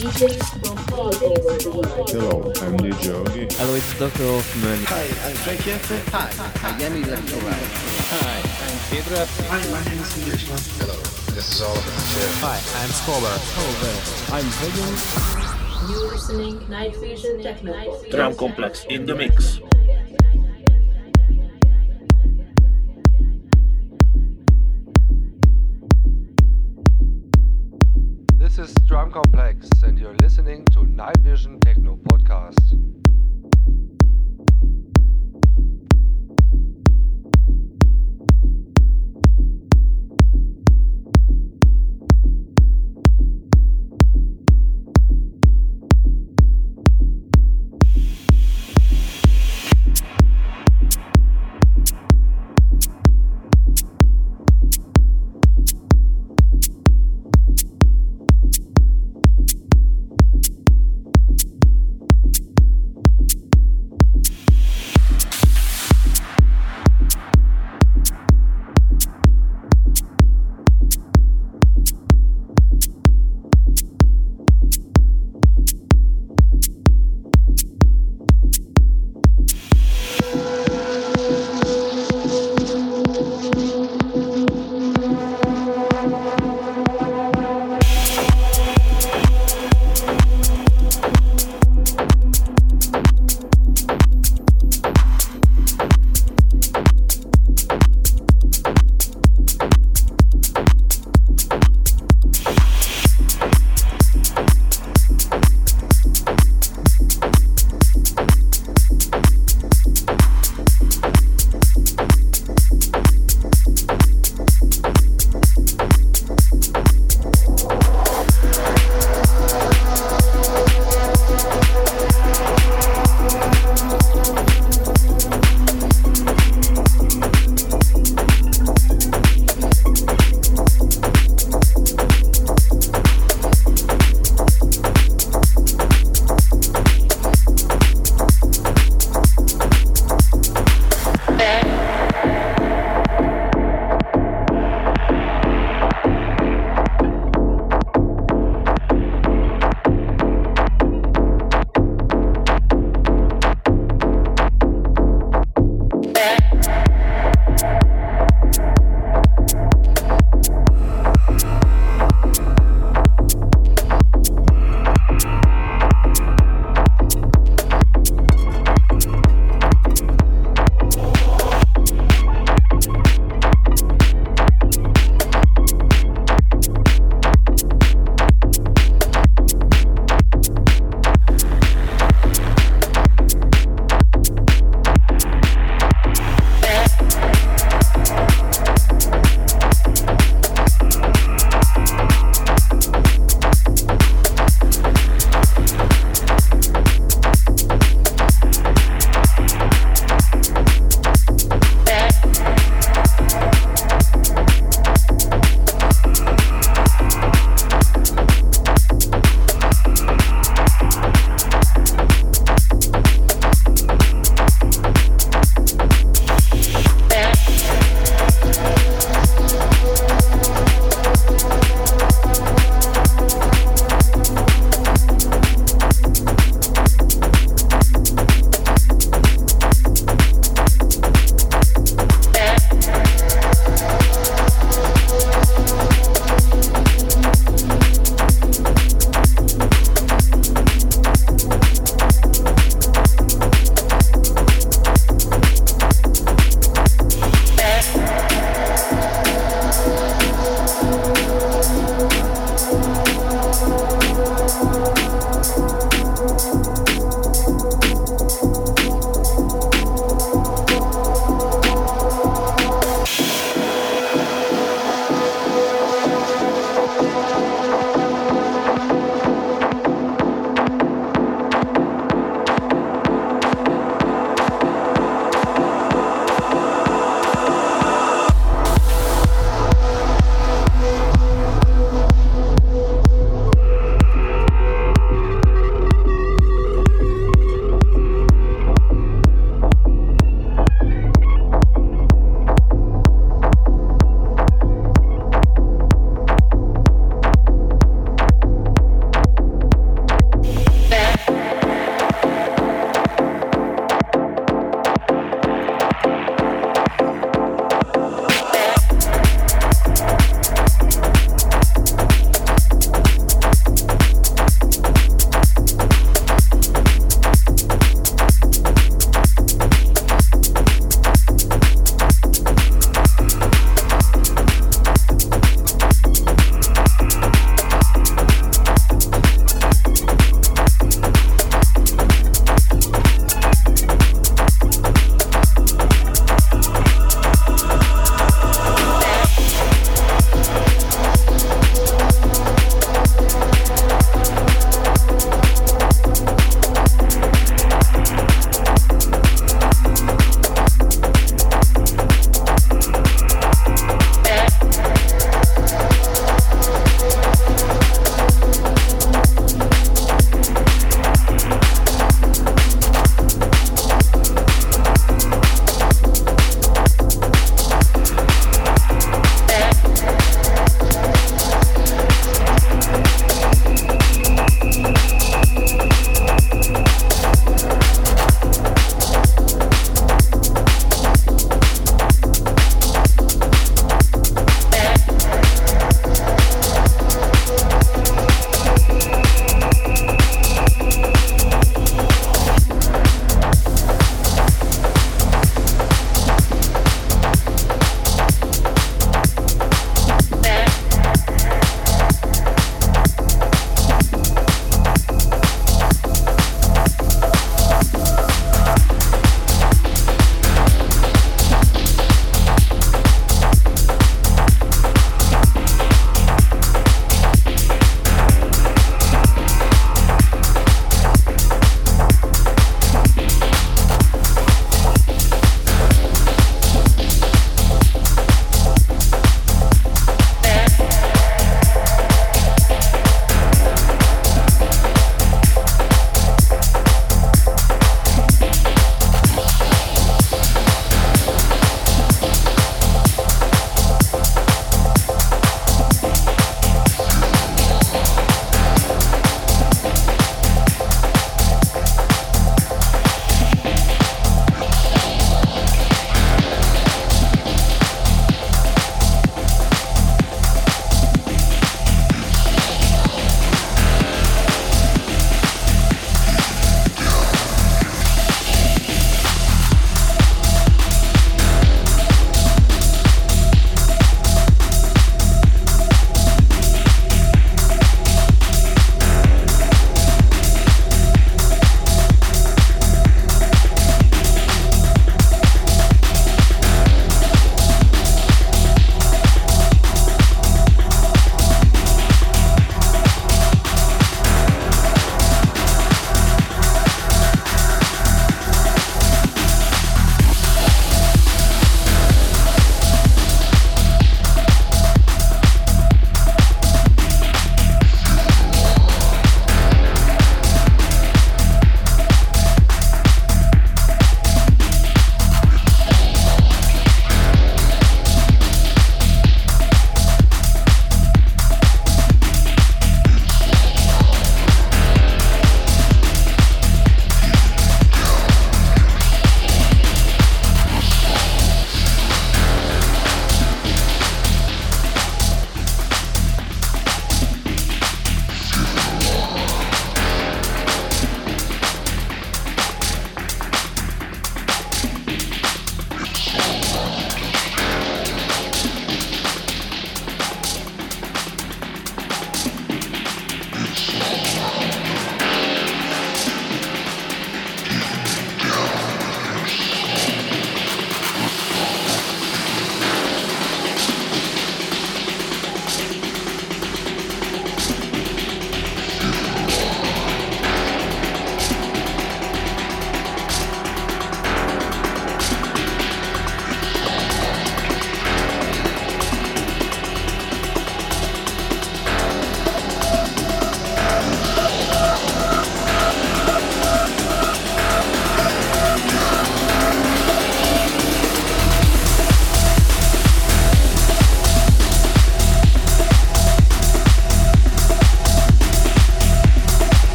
Hello, I'm DJ Ogi. Hello, it's Dr. Hoffman. Hi, I'm Frank Jeffrey. Hi, I'm Yanni Lectorai. Hi, I'm Pedro. Hi, my name is Englishman. Hello, this is Oliver Chip. Hi, I'm Skober. I'm Hagen. You're listening Night Vision Techno. Drum Complex in the mix. Night Vision